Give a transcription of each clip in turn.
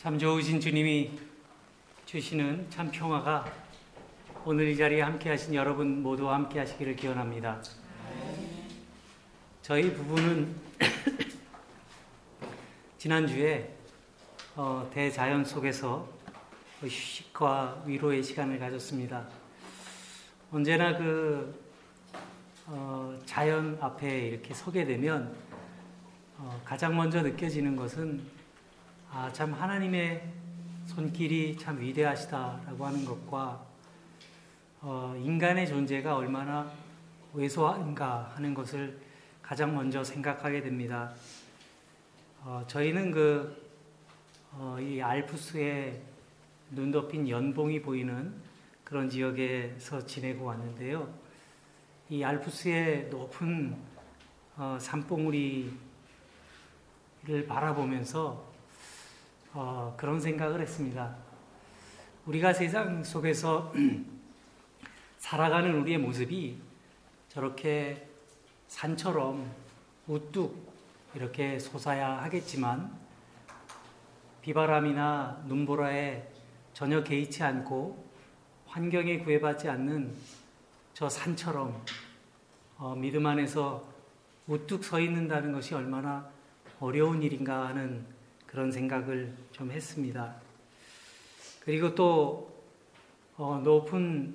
참 좋으신 주님이 주시는 참 평화가 오늘 이 자리에 함께 하신 여러분 모두와 함께 하시기를 기원합니다. 저희 부부는 지난주에 어, 대자연 속에서 휴식과 위로의 시간을 가졌습니다. 언제나 그 어, 자연 앞에 이렇게 서게 되면 어, 가장 먼저 느껴지는 것은 아, 참 하나님의 손길이 참 위대하시다라고 하는 것과 어, 인간의 존재가 얼마나 왜소한가 하는 것을 가장 먼저 생각하게 됩니다. 어, 저희는 그, 어, 이 알프스에 눈 덮인 연봉이 보이는 그런 지역에서 지내고 왔는데요. 이 알프스의 높은 어, 산봉우리를 바라보면서 어, 그런 생각을 했습니다. 우리가 세상 속에서 살아가는 우리의 모습이 저렇게 산처럼 우뚝 이렇게 솟아야 하겠지만 비바람이나 눈보라에 전혀 개의치 않고 환경에 구애받지 않는 저 산처럼 어, 믿음 안에서 우뚝 서 있는다는 것이 얼마나 어려운 일인가 하는 그런 생각을 좀 했습니다. 그리고 또 어, 높은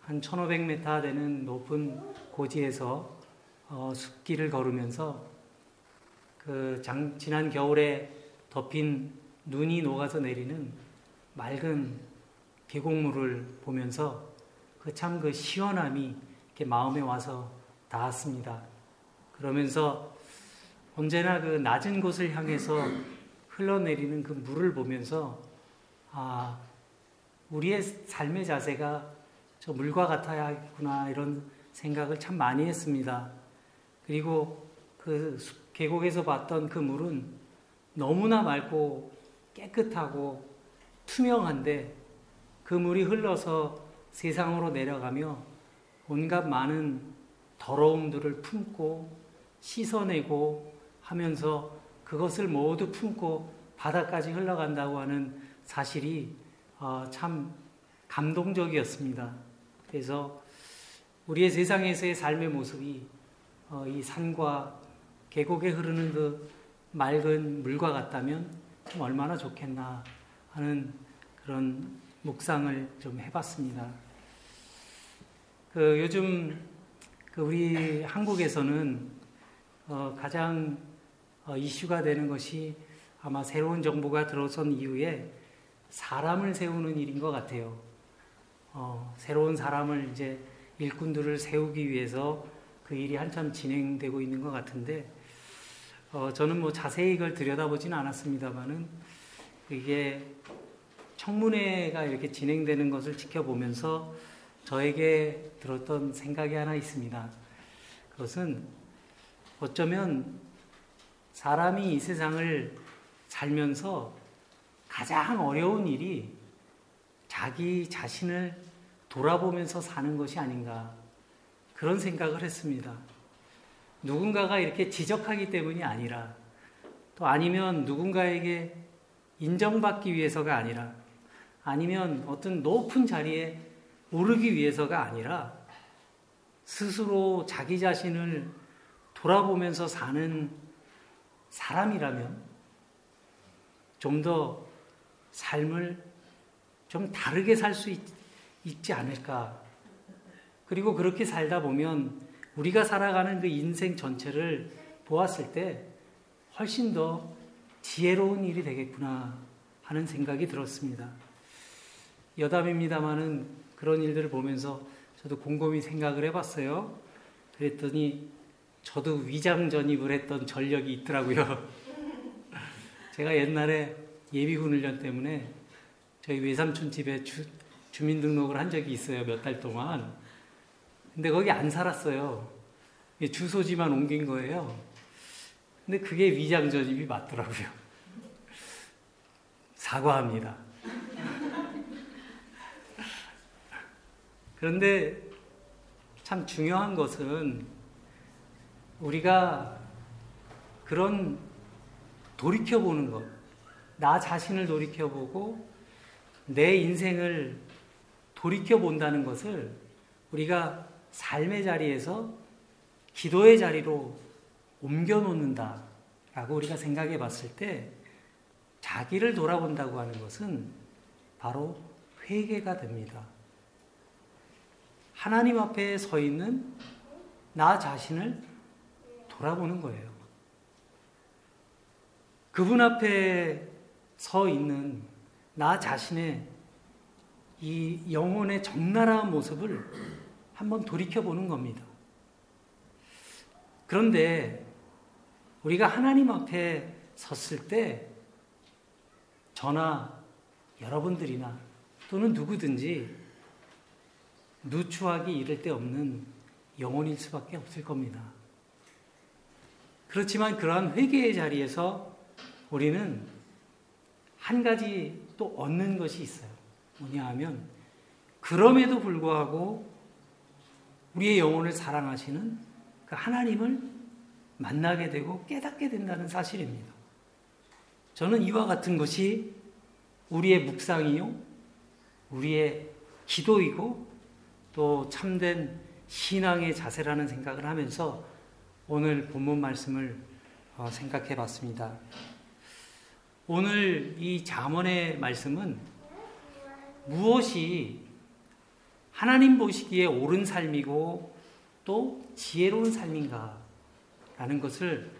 한 1500m 되는 높은 고지에서 어, 숲길을 걸으면서 그 장, 지난 겨울에 덮인 눈이 녹아서 내리는 맑은 계곡물을 보면서 그 참그 그 시원함이 이렇게 마음에 와서 닿았습니다. 그러면서 언제나 그 낮은 곳을 향해서 흘러내리는 그 물을 보면서 아 우리의 삶의 자세가 저 물과 같아야겠구나 이런 생각을 참 많이 했습니다. 그리고 그 계곡에서 봤던 그 물은 너무나 맑고 깨끗하고 투명한데 그 물이 흘러서 세상으로 내려가며 온갖 많은 더러움들을 품고 씻어내고 하면서 그것을 모두 품고 바다까지 흘러간다고 하는 사실이 어, 참 감동적이었습니다. 그래서 우리의 세상에서의 삶의 모습이 어, 이 산과 계곡에 흐르는 그 맑은 물과 같다면 참 얼마나 좋겠나 하는 그런 묵상을 좀 해봤습니다. 그 요즘 그 우리 한국에서는 어 가장 어 이슈가 되는 것이 아마 새로운 정부가 들어선 이후에 사람을 세우는 일인 것 같아요. 어 새로운 사람을 이제 일꾼들을 세우기 위해서 그 일이 한참 진행되고 있는 것 같은데 어 저는 뭐 자세히 이걸 들여다보지는 않았습니다만은 이게 청문회가 이렇게 진행되는 것을 지켜보면서 저에게 들었던 생각이 하나 있습니다. 그것은 어쩌면 사람이 이 세상을 살면서 가장 어려운 일이 자기 자신을 돌아보면서 사는 것이 아닌가 그런 생각을 했습니다. 누군가가 이렇게 지적하기 때문이 아니라 또 아니면 누군가에게 인정받기 위해서가 아니라 아니면 어떤 높은 자리에 오르기 위해서가 아니라 스스로 자기 자신을 돌아보면서 사는 사람이라면 좀 더 삶을 좀 다르게 살 수 있지 않을까. 그리고 그렇게 살다 보면 우리가 살아가는 그 인생 전체를 보았을 때 훨씬 더 지혜로운 일이 되겠구나 하는 생각이 들었습니다. 여담입니다만은 그런 일들을 보면서 저도 곰곰이 생각을 해봤어요. 그랬더니 저도 위장 전입을 했던 전력이 있더라고요. 제가 옛날에 예비군 훈련 때문에 저희 외삼촌 집에 주, 주민등록을 한 적이 있어요. 몇 달 동안. 근데 거기 안 살았어요. 주소지만 옮긴 거예요. 근데 그게 위장 전입이 맞더라고요. 사과합니다. 그런데 참 중요한 것은 우리가 그런 돌이켜보는 것, 나 자신을 돌이켜보고 내 인생을 돌이켜본다는 것을 우리가 삶의 자리에서 기도의 자리로 옮겨놓는다라고 우리가 생각해 봤을 때 자기를 돌아본다고 하는 것은 바로 회개가 됩니다. 하나님 앞에 서 있는 나 자신을 돌아보는 거예요. 그분 앞에 서 있는 나 자신의 이 영혼의 적나라한 모습을 한번 돌이켜보는 겁니다. 그런데 우리가 하나님 앞에 섰을 때 저나 여러분들이나 또는 누구든지 누추하기 이를 데 없는 영혼일 수밖에 없을 겁니다. 그렇지만 그러한 회개의 자리에서 우리는 한 가지 또 얻는 것이 있어요. 뭐냐 하면 그럼에도 불구하고 우리의 영혼을 사랑하시는 그 하나님을 만나게 되고 깨닫게 된다는 사실입니다. 저는 이와 같은 것이 우리의 묵상이요, 우리의 기도이고 또 참된 신앙의 자세라는 생각을 하면서 오늘 본문 말씀을 어, 생각해 봤습니다. 오늘 이 잠언의 말씀은 무엇이 하나님 보시기에 옳은 삶이고 또 지혜로운 삶인가 라는 것을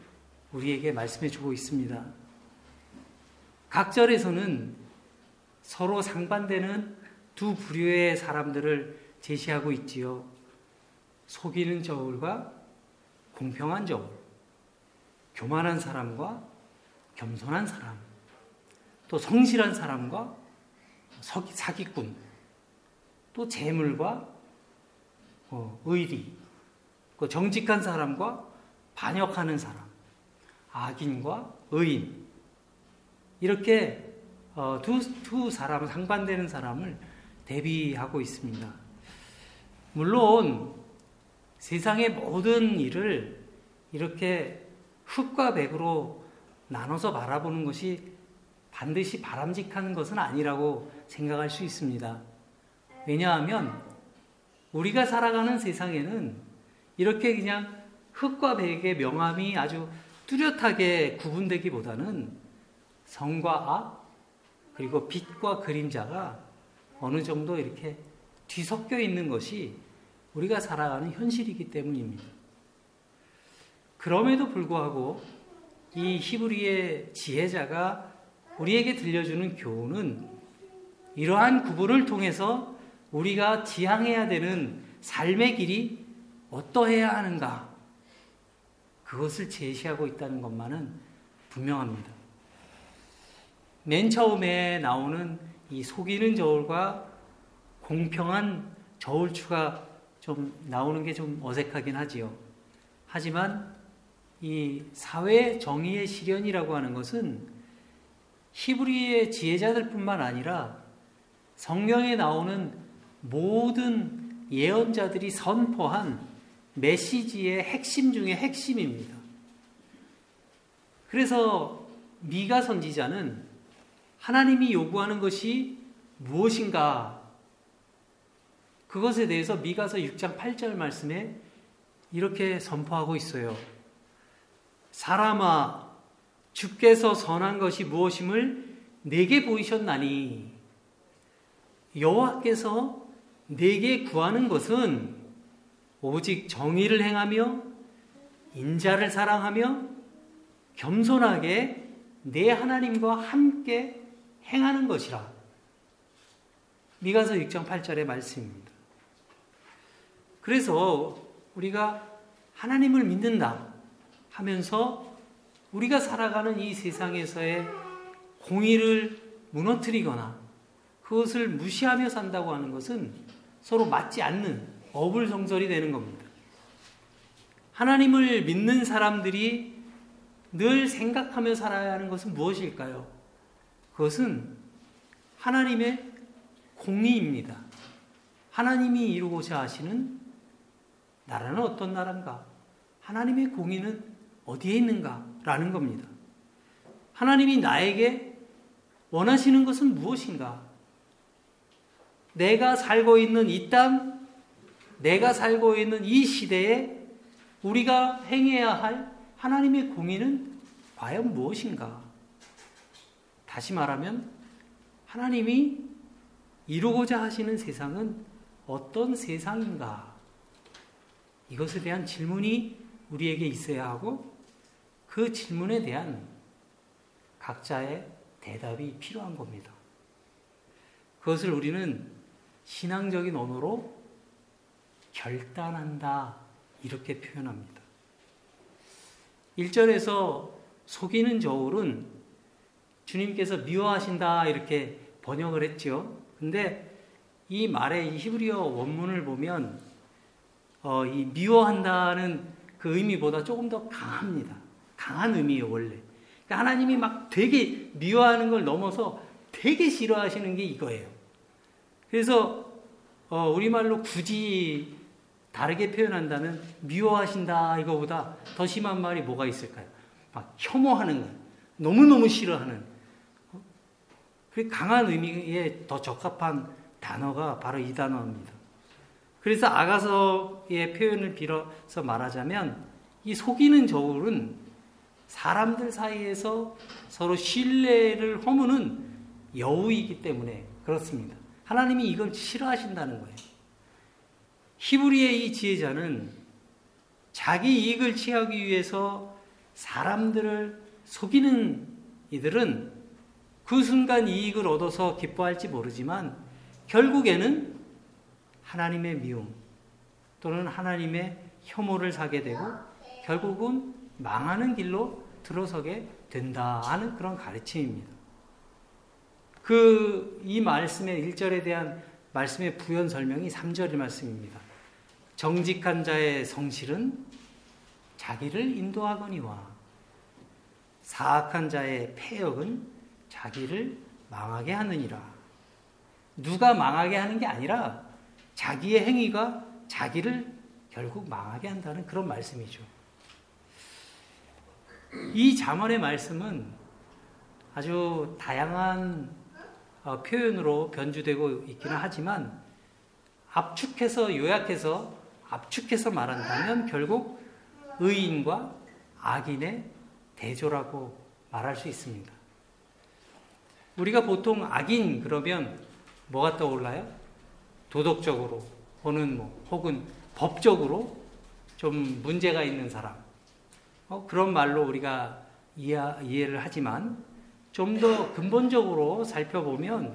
우리에게 말씀해 주고 있습니다. 각 절에서는 서로 상반되는 두 부류의 사람들을 제시하고 있지요. 속이는 저울과 공평한 저울, 교만한 사람과 겸손한 사람, 또 성실한 사람과 사기꾼, 또 재물과 어, 의리, 그 정직한 사람과 반역하는 사람, 악인과 의인, 이렇게 어, 두, 두 사람, 상반되는 사람을 대비하고 있습니다. 물론 세상의 모든 일을 이렇게 흙과 백으로 나눠서 바라보는 것이 반드시 바람직한 것은 아니라고 생각할 수 있습니다. 왜냐하면 우리가 살아가는 세상에는 이렇게 그냥 흙과 백의 명암이 아주 뚜렷하게 구분되기보다는 성과 악, 그리고 빛과 그림자가 어느 정도 이렇게 뒤섞여 있는 것이 우리가 살아가는 현실이기 때문입니다. 그럼에도 불구하고 이 히브리의 지혜자가 우리에게 들려주는 교훈은 이러한 구분을 통해서 우리가 지향해야 되는 삶의 길이 어떠해야 하는가 그것을 제시하고 있다는 것만은 분명합니다. 맨 처음에 나오는 이 속이는 저울과 공평한 저울추가 좀 나오는 게 좀 어색하긴 하지요. 하지만 이 사회 정의의 실현이라고 하는 것은 히브리의 지혜자들뿐만 아니라 성경에 나오는 모든 예언자들이 선포한 메시지의 핵심 중의 핵심입니다. 그래서 미가 선지자는 하나님이 요구하는 것이 무엇인가 그것에 대해서 미가서 6장 8절 말씀에 이렇게 선포하고 있어요. 사람아, 주께서 선한 것이 무엇임을 내게 보이셨나니 여호와께서 내게 구하는 것은 오직 정의를 행하며 인자를 사랑하며 겸손하게 내 하나님과 함께 행하는 것이라. 미가서 6장 8절의 말씀입니다. 그래서 우리가 하나님을 믿는다 하면서 우리가 살아가는 이 세상에서의 공의를 무너뜨리거나 그것을 무시하며 산다고 하는 것은 서로 맞지 않는 어불성설이 되는 겁니다. 하나님을 믿는 사람들이 늘 생각하며 살아야 하는 것은 무엇일까요? 그것은 하나님의 공의입니다. 하나님이 이루고자 하시는 나라는 어떤 나라인가? 하나님의 공의는 어디에 있는가? 라는 겁니다. 하나님이 나에게 원하시는 것은 무엇인가? 내가 살고 있는 이 땅, 내가 살고 있는 이 시대에 우리가 행해야 할 하나님의 공의는 과연 무엇인가? 다시 말하면 하나님이 이루고자 하시는 세상은 어떤 세상인가? 이것에 대한 질문이 우리에게 있어야 하고 그 질문에 대한 각자의 대답이 필요한 겁니다. 그것을 우리는 신앙적인 언어로 결단한다. 이렇게 표현합니다. 1절에서 속이는 저울은 주님께서 미워하신다. 이렇게 번역을 했죠. 근데 이 말의 이 히브리어 원문을 보면 어, 이 미워한다는 그 의미보다 조금 더 강합니다. 강한 의미예요, 원래. 그러니까 하나님이 막 되게 미워하는 걸 넘어서 되게 싫어하시는 게 이거예요. 그래서 어, 우리말로 굳이 다르게 표현한다면 미워하신다 이거보다 더 심한 말이 뭐가 있을까요? 막 혐오하는 거, 너무너무 싫어하는. 어? 그 강한 의미에 더 적합한 단어가 바로 이 단어입니다. 그래서 아가서의 표현을 빌어서 말하자면 이 속이는 저울은 사람들 사이에서 서로 신뢰를 허무는 여우이기 때문에 그렇습니다. 하나님이 이걸 싫어하신다는 거예요. 히브리의 이 지혜자는 자기 이익을 취하기 위해서 사람들을 속이는 이들은 그 순간 이익을 얻어서 기뻐할지 모르지만 결국에는 하나님의 미움 또는 하나님의 혐오를 사게 되고 결국은 망하는 길로 들어서게 된다 하는 그런 가르침입니다. 그 이 말씀의 1절에 대한 말씀의 부연 설명이 3절의 말씀입니다. 정직한 자의 성실은 자기를 인도하거니와 사악한 자의 폐역은 자기를 망하게 하느니라. 누가 망하게 하는 게 아니라 자기의 행위가 자기를 결국 망하게 한다는 그런 말씀이죠. 이 잠언의 말씀은 아주 다양한 어, 표현으로 변주되고 있기는 하지만 압축해서 요약해서 압축해서 말한다면 결국 의인과 악인의 대조라고 말할 수 있습니다. 우리가 보통 악인 그러면 뭐가 떠올라요? 도덕적으로 혹은 뭐 혹은 법적으로 좀 문제가 있는 사람. 어, 그런 말로 우리가 이해, 이해를 하지만 좀 더 근본적으로 살펴보면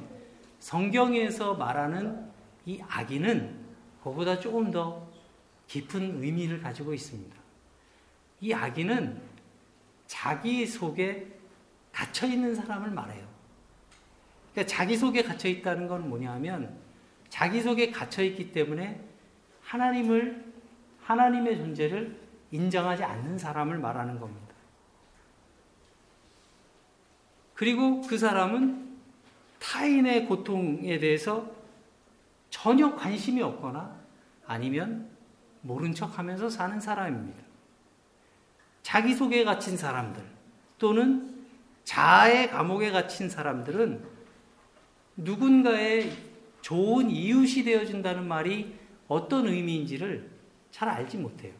성경에서 말하는 이 악인은 그보다 조금 더 깊은 의미를 가지고 있습니다. 이 악인은 자기 속에 갇혀 있는 사람을 말해요. 그러니까 자기 속에 갇혀 있다는 건 뭐냐면 자기 속에 갇혀 있기 때문에 하나님을 하나님의 존재를 인정하지 않는 사람을 말하는 겁니다. 그리고 그 사람은 타인의 고통에 대해서 전혀 관심이 없거나 아니면 모른 척 하면서 사는 사람입니다. 자기 속에 갇힌 사람들 또는 자아의 감옥에 갇힌 사람들은 누군가의 좋은 이웃이 되어준다는 말이 어떤 의미인지를 잘 알지 못해요.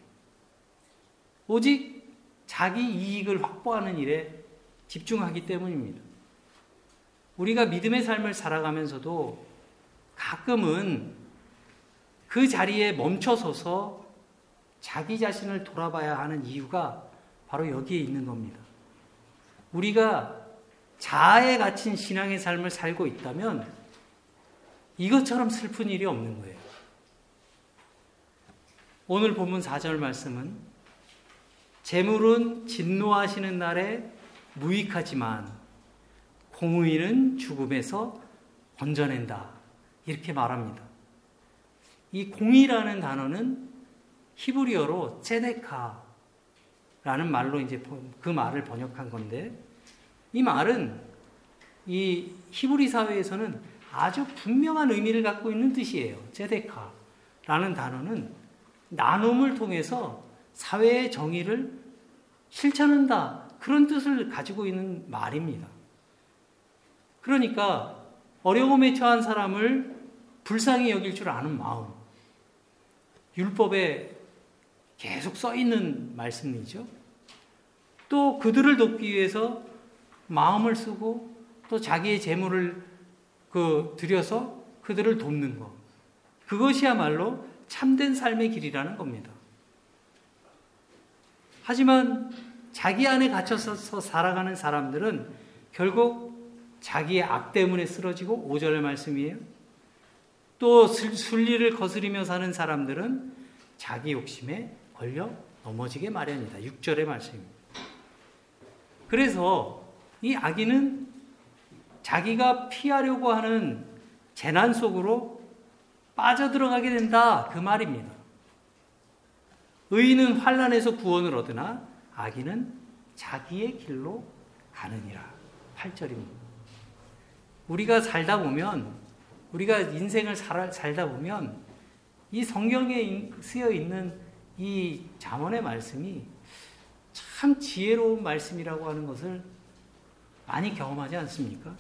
오직 자기 이익을 확보하는 일에 집중하기 때문입니다. 우리가 믿음의 삶을 살아가면서도 가끔은 그 자리에 멈춰서서 자기 자신을 돌아봐야 하는 이유가 바로 여기에 있는 겁니다. 우리가 자아에 갇힌 신앙의 삶을 살고 있다면 이것처럼 슬픈 일이 없는 거예요. 오늘 본문 4절 말씀은 재물은 진노하시는 날에 무익하지만 공의는 죽음에서 건져낸다. 이렇게 말합니다. 이 공의라는 단어는 히브리어로 제데카라는 말로 이제 그 말을 번역한 건데 이 말은 이 히브리 사회에서는 아주 분명한 의미를 갖고 있는 뜻이에요. 제데카라는 단어는 나눔을 통해서 사회의 정의를 실천한다. 그런 뜻을 가지고 있는 말입니다. 그러니까 어려움에 처한 사람을 불쌍히 여길 줄 아는 마음. 율법에 계속 써 있는 말씀이죠. 또 그들을 돕기 위해서 마음을 쓰고 또 자기의 재물을 그 들여서 그들을 돕는 것. 그것이야말로 참된 삶의 길이라는 겁니다. 하지만 자기 안에 갇혀서 살아가는 사람들은 결국 자기의 악 때문에 쓰러지고 5절의 말씀이에요. 또 순리를 거스리며 사는 사람들은 자기 욕심에 걸려 넘어지게 마련이다. 6절의 말씀입니다. 그래서 이 아기는 자기가 피하려고 하는 재난 속으로 빠져들어가게 된다. 그 말입니다. 의인은 환란에서 구원을 얻으나 아기는 자기의 길로 가느니라. 8절입니다. 우리가 살다 보면 우리가 인생을 살, 살다 보면 이 성경에 쓰여 있는 이 잠언의 말씀이 참 지혜로운 말씀이라고 하는 것을 많이 경험하지 않습니까?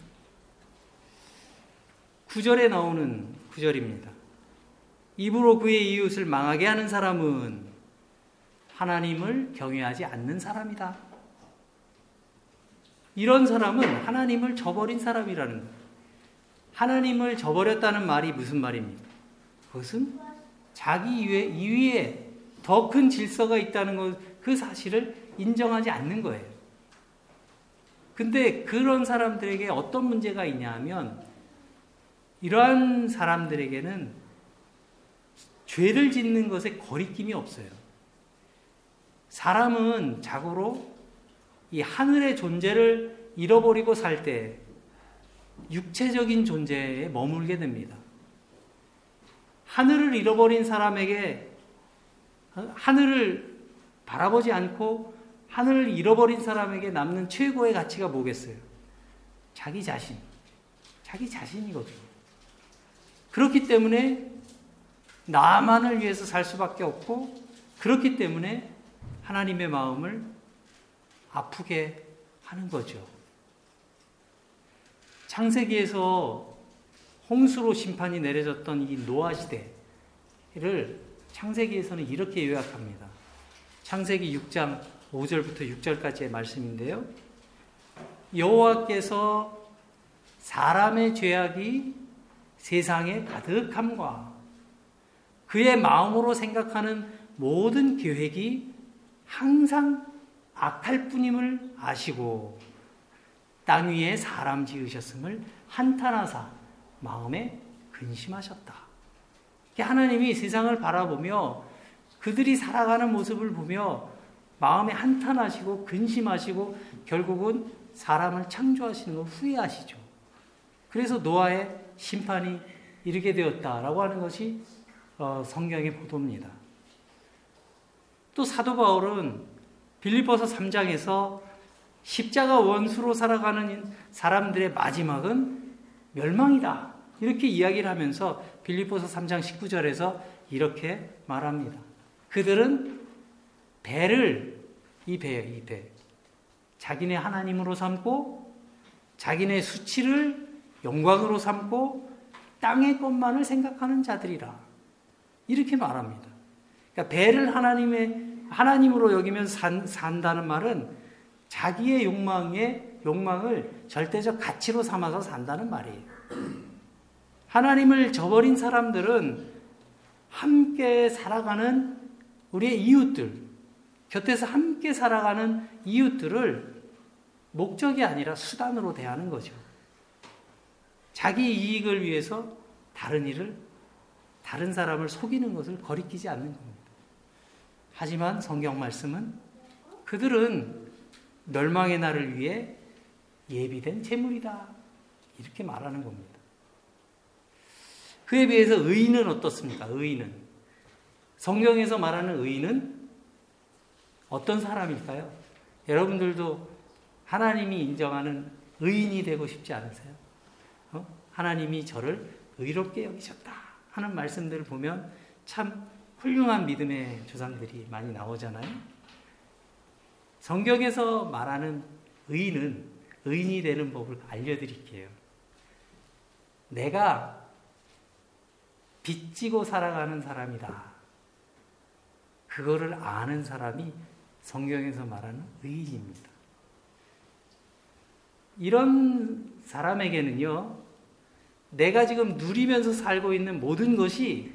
9절에 나오는 구절입니다. 입으로 그의 이웃을 망하게 하는 사람은 하나님을 경외하지 않는 사람이다. 이런 사람은 하나님을 저버린 사람이라는 것. 하나님을 저버렸다는 말이 무슨 말입니까? 그것은 자기 이외, 이위에 더 큰 질서가 있다는 것, 그 사실을 인정하지 않는 거예요. 근데 그런 사람들에게 어떤 문제가 있냐 하면, 이러한 사람들에게는 죄를 짓는 것에 거리낌이 없어요. 사람은 자고로 이 하늘의 존재를 잃어버리고 살 때 육체적인 존재에 머물게 됩니다. 하늘을 잃어버린 사람에게 하늘을 바라보지 않고 하늘을 잃어버린 사람에게 남는 최고의 가치가 뭐겠어요? 자기 자신. 자기 자신이거든요. 그렇기 때문에 나만을 위해서 살 수밖에 없고 그렇기 때문에 하나님의 마음을 아프게 하는 거죠. 창세기에서 홍수로 심판이 내려졌던 이 노아 시대를 창세기에서는 이렇게 요약합니다. 창세기 6장 5절부터 6절까지의 말씀인데요. 여호와께서 사람의 죄악이 세상에 가득함과 그의 마음으로 생각하는 모든 계획이 항상 악할 뿐임을 아시고 땅 위에 사람 지으셨음을 한탄하사 마음에 근심하셨다. 하나님이 세상을 바라보며 그들이 살아가는 모습을 보며 마음에 한탄하시고 근심하시고 결국은 사람을 창조하시는 걸 후회하시죠. 그래서 노아의 심판이 이르게 되었다라고 하는 것이 어, 성경의 보도입니다. 또 사도 바울은 빌리버서 3장에서 십자가 원수로 살아가는 사람들의 마지막은 멸망이다. 이렇게 이야기를 하면서 빌립보서 3장 19절에서 이렇게 말합니다. 그들은 배를 이 배예요, 이 배. 자기네 하나님으로 삼고 자기네 수치를 영광으로 삼고 땅의 것만을 생각하는 자들이라. 이렇게 말합니다. 그러니까 배를 하나님의 하나님으로 여기면 산, 산다는 말은 자기의 욕망에 욕망을 절대적 가치로 삼아서 산다는 말이에요. 하나님을 저버린 사람들은 함께 살아가는 우리의 이웃들, 곁에서 함께 살아가는 이웃들을 목적이 아니라 수단으로 대하는 거죠. 자기 이익을 위해서 다른 일을, 다른 사람을 속이는 것을 거리끼지 않는 겁니다. 하지만 성경 말씀은 그들은 멸망의 날을 위해 예비된 재물이다. 이렇게 말하는 겁니다. 그에 비해서 의인은 어떻습니까? 의인은. 성경에서 말하는 의인은 어떤 사람일까요? 여러분들도 하나님이 인정하는 의인이 되고 싶지 않으세요? 어? 하나님이 저를 의롭게 여기셨다 하는 말씀들을 보면 참 훌륭한 믿음의 조상들이 많이 나오잖아요. 성경에서 말하는 의인은 의인이 되는 법을 알려드릴게요. 내가 빚지고 살아가는 사람이다. 그거를 아는 사람이 성경에서 말하는 의인입니다. 이런 사람에게는요, 내가 지금 누리면서 살고 있는 모든 것이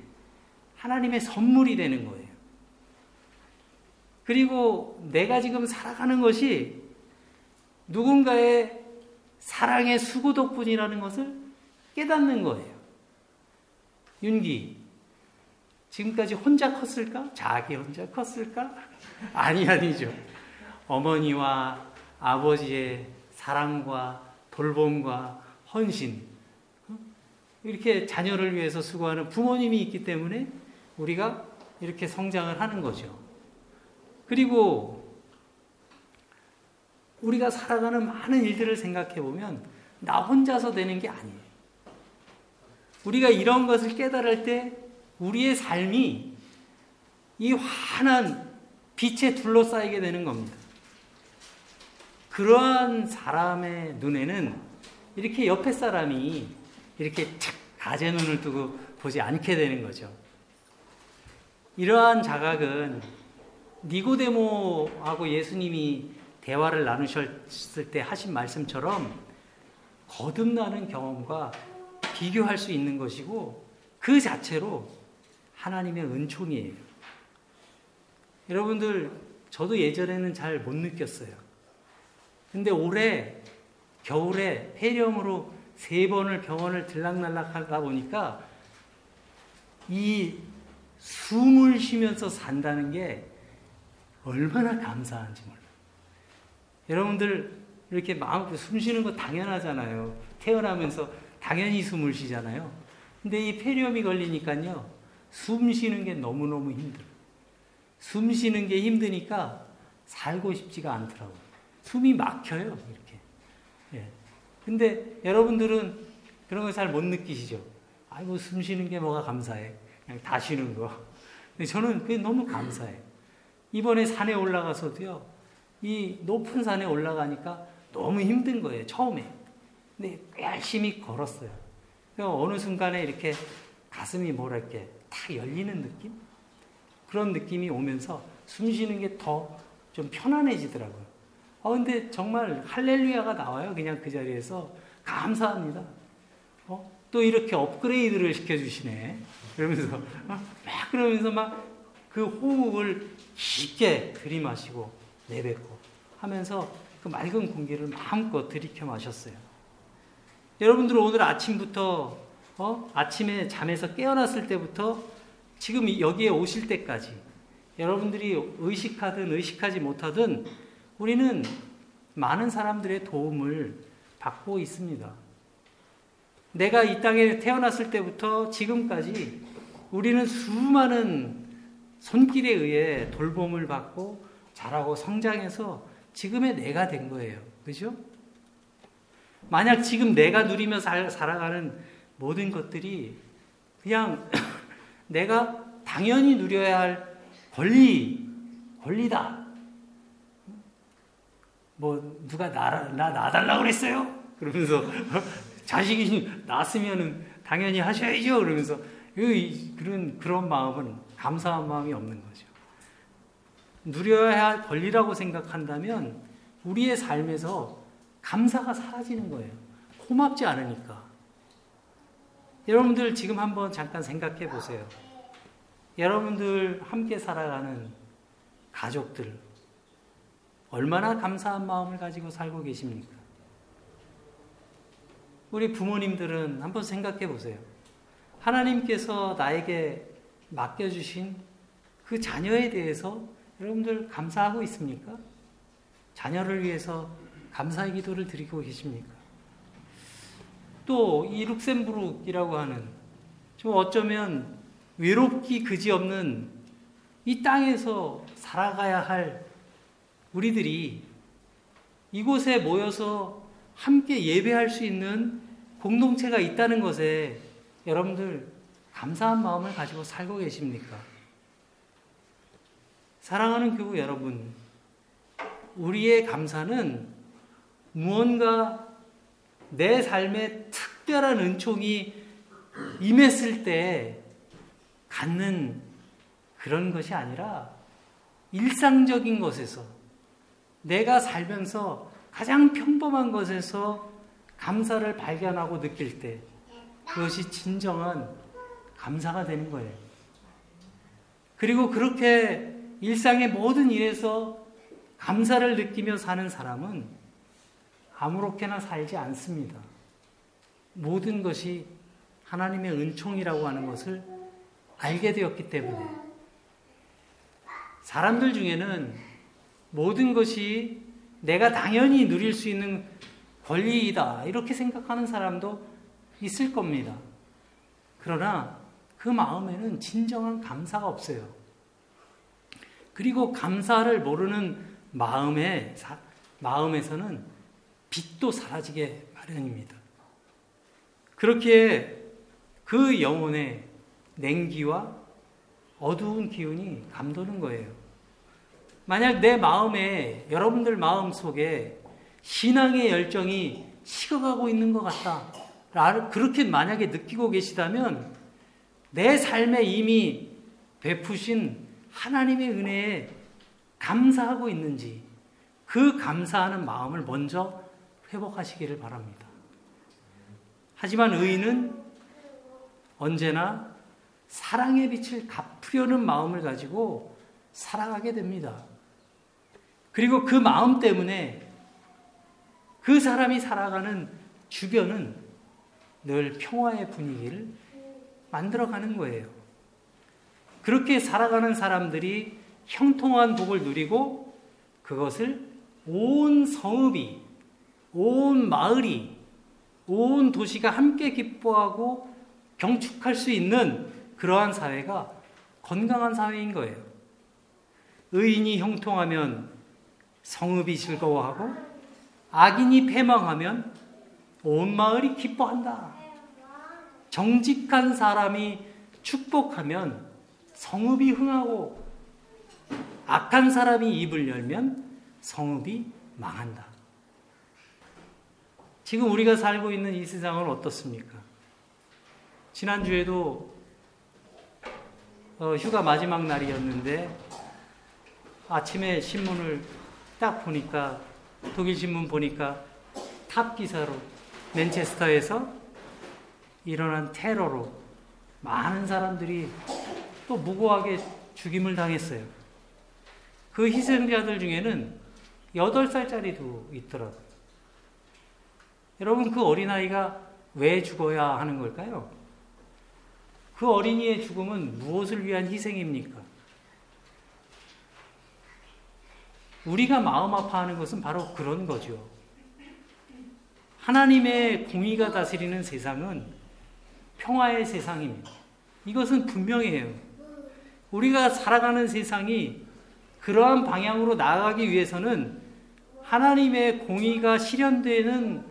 하나님의 선물이 되는 거예요. 그리고 내가 지금 살아가는 것이 누군가의 사랑의 수고 덕분이라는 것을 깨닫는 거예요. 윤기, 지금까지 혼자 컸을까? 자기 혼자 컸을까? 아니, 아니죠. 어머니와 아버지의 사랑과 돌봄과 헌신, 이렇게 자녀를 위해서 수고하는 부모님이 있기 때문에 우리가 이렇게 성장을 하는 거죠. 그리고 우리가 살아가는 많은 일들을 생각해 보면 나 혼자서 되는 게 아니에요. 우리가 이런 것을 깨달을 때 우리의 삶이 이 환한 빛에 둘러싸이게 되는 겁니다. 그러한 사람의 눈에는 이렇게 옆에 사람이 이렇게 착 가재 눈을 뜨고 보지 않게 되는 거죠. 이러한 자각은 니고데모하고 예수님이 대화를 나누셨을 때 하신 말씀처럼 거듭나는 경험과 비교할 수 있는 것이고 그 자체로 하나님의 은총이에요. 여러분들, 저도 예전에는 잘 못 느꼈어요. 근데 올해 겨울에 폐렴으로 세 번을 병원을 들락날락 하다 보니까 이 숨을 쉬면서 산다는 게 얼마나 감사한지 몰라요. 여러분들 이렇게 마음 숨 쉬는 거 당연하잖아요. 태어나면서 당연히 숨을 쉬잖아요. 근데 이 폐렴이 걸리니까요. 숨 쉬는 게 너무너무 힘들어요. 숨 쉬는 게 힘드니까 살고 싶지가 않더라고요. 숨이 막혀요, 이렇게. 예. 근데 여러분들은 그런 거잘못 느끼시죠? 아이고, 숨 쉬는 게 뭐가 감사해. 그냥 다 쉬는 거. 근데 저는 그게 너무 감사해. 이번에 산에 올라가서도요, 이 높은 산에 올라가니까 너무 힘든 거예요, 처음에. 근데 열심히 걸었어요. 어느 순간에 이렇게 가슴이 뭐랄게, 탁 열리는 느낌? 그런 느낌이 오면서 숨 쉬는 게 더 좀 편안해지더라고요. 아, 근데 정말 할렐루야가 나와요. 그냥 그 자리에서. 감사합니다. 어? 또 이렇게 업그레이드를 시켜주시네. 그러면서, 어? 막 그러면서 막 그 호흡을 깊게 들이마시고 내뱉고 하면서 그 맑은 공기를 마음껏 들이켜 마셨어요. 여러분들 오늘 아침부터, 어? 아침에 잠에서 깨어났을 때부터 지금 여기에 오실 때까지 여러분들이 의식하든 의식하지 못하든 우리는 많은 사람들의 도움을 받고 있습니다. 내가 이 땅에 태어났을 때부터 지금까지 우리는 수많은 손길에 의해 돌봄을 받고 자라고 성장해서 지금의 내가 된 거예요. 그죠? 만약 지금 내가 누리며 살, 살아가는 모든 것들이 그냥 내가 당연히 누려야 할 권리, 권리다. 뭐, 누가 나, 나, 놔달라고 그랬어요? 그러면서, 자식이 낳았으면 당연히 하셔야죠. 그러면서, 그런, 그런 마음은 감사한 마음이 없는 거죠. 누려야 할 권리라고 생각한다면, 우리의 삶에서 감사가 사라지는 거예요. 고맙지 않으니까. 여러분들 지금 한번 잠깐 생각해 보세요. 여러분들 함께 살아가는 가족들, 얼마나 감사한 마음을 가지고 살고 계십니까? 우리 부모님들은 한번 생각해 보세요. 하나님께서 나에게 맡겨주신 그 자녀에 대해서 여러분들 감사하고 있습니까? 자녀를 위해서 감사의 기도를 드리고 계십니까? 또 이 룩셈부르크이라고 하는 좀 어쩌면 외롭기 그지없는 이 땅에서 살아가야 할 우리들이 이곳에 모여서 함께 예배할 수 있는 공동체가 있다는 것에 여러분들 감사한 마음을 가지고 살고 계십니까? 사랑하는 교우 여러분, 우리의 감사는 무언가 내특 특별한 은총이 임했을 때 갖는 그런 것이 아니라 일상적인 것에서 내가 살면서 가장 평범한 것에서 감사를 발견하고 느낄 때 그것이 진정한 감사가 되는 거예요. 그리고 그렇게 일상의 모든 일에서 감사를 느끼며 사는 사람은 아무렇게나 살지 않습니다. 모든 것이 하나님의 은총이라고 하는 것을 알게 되었기 때문에 사람들 중에는 모든 것이 내가 당연히 누릴 수 있는 권리이다 이렇게 생각하는 사람도 있을 겁니다. 그러나 그 마음에는 진정한 감사가 없어요. 그리고 감사를 모르는 마음에 마음에서는 빛도 사라지게 마련입니다. 그렇게 그 영혼의 냉기와 어두운 기운이 감도는 거예요. 만약 내 마음에, 여러분들 마음 속에 신앙의 열정이 식어가고 있는 것 같다. 그렇게 만약에 느끼고 계시다면 내 삶에 이미 베푸신 하나님의 은혜에 감사하고 있는지 그 감사하는 마음을 먼저 회복하시기를 바랍니다. 하지만 의인은 언제나 사랑의 빛을 갚으려는 마음을 가지고 살아가게 됩니다. 그리고 그 마음 때문에 그 사람이 살아가는 주변은 늘 평화의 분위기를 만들어가는 거예요. 그렇게 살아가는 사람들이 형통한 복을 누리고 그것을 온 성읍이, 온 마을이, 온 도시가 함께 기뻐하고 경축할 수 있는 그러한 사회가 건강한 사회인 거예요. 의인이 형통하면 성읍이 즐거워하고 악인이 패망하면 온 마을이 기뻐한다. 정직한 사람이 축복하면 성읍이 흥하고 악한 사람이 입을 열면 성읍이 망한다. 지금 우리가 살고 있는 이 세상은 어떻습니까? 지난주에도 어, 휴가 마지막 날이었는데 아침에 신문을 딱 보니까 독일 신문 보니까 top 기사로 맨체스터에서 일어난 테러로 많은 사람들이 또 무고하게 죽임을 당했어요. 그 희생자들 중에는 8살짜리도 있더라고요. 여러분, 그 어린아이가 왜 죽어야 하는 걸까요? 그 어린이의 죽음은 무엇을 위한 희생입니까? 우리가 마음 아파하는 것은 바로 그런 거죠. 하나님의 공의가 다스리는 세상은 평화의 세상입니다. 이것은 분명해요. 우리가 살아가는 세상이 그러한 방향으로 나아가기 위해서는 하나님의 공의가 실현되는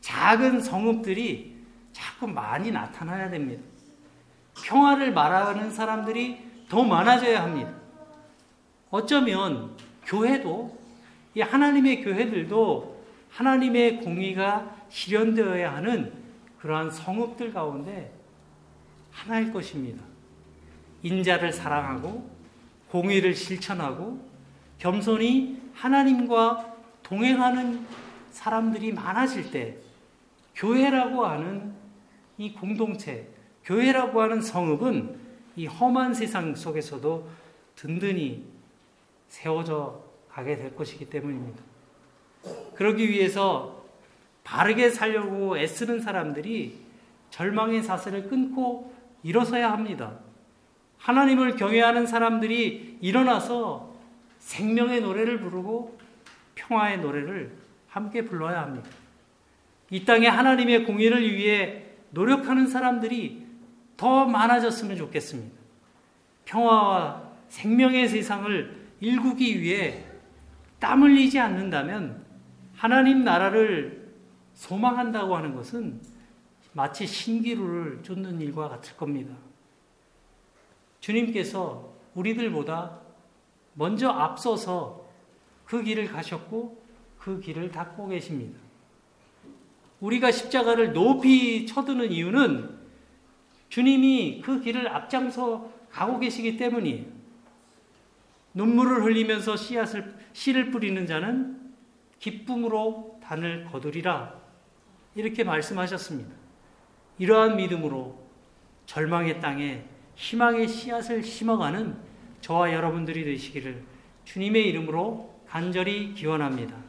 작은 성읍들이 자꾸 많이 나타나야 됩니다. 평화를 말하는 사람들이 더 많아져야 합니다. 어쩌면 교회도 이 하나님의 교회들도 하나님의 공의가 실현되어야 하는 그러한 성읍들 가운데 하나일 것입니다. 인자를 사랑하고 공의를 실천하고 겸손히 하나님과 동행하는 사람들이 많아질 때 교회라고 하는 이 공동체, 교회라고 하는 성읍은 이 험한 세상 속에서도 든든히 세워져 가게 될 것이기 때문입니다. 그러기 위해서 바르게 살려고 애쓰는 사람들이 절망의 사슬을 끊고 일어서야 합니다. 하나님을 경외하는 사람들이 일어나서 생명의 노래를 부르고 평화의 노래를 함께 불러야 합니다. 이 땅에 하나님의 공의를 위해 노력하는 사람들이 더 많아졌으면 좋겠습니다. 평화와 생명의 세상을 일구기 위해 땀 흘리지 않는다면 하나님 나라를 소망한다고 하는 것은 마치 신기루를 쫓는 일과 같을 겁니다. 주님께서 우리들보다 먼저 앞서서 그 길을 가셨고 그 길을 닦고 계십니다. 우리가 십자가를 높이 쳐드는 이유는 주님이 그 길을 앞장서 가고 계시기 때문이에요. 눈물을 흘리면서 씨앗을 씨를 뿌리는 자는 기쁨으로 단을 거두리라 이렇게 말씀하셨습니다. 이러한 믿음으로 절망의 땅에 희망의 씨앗을 심어가는 저와 여러분들이 되시기를 주님의 이름으로 간절히 기원합니다.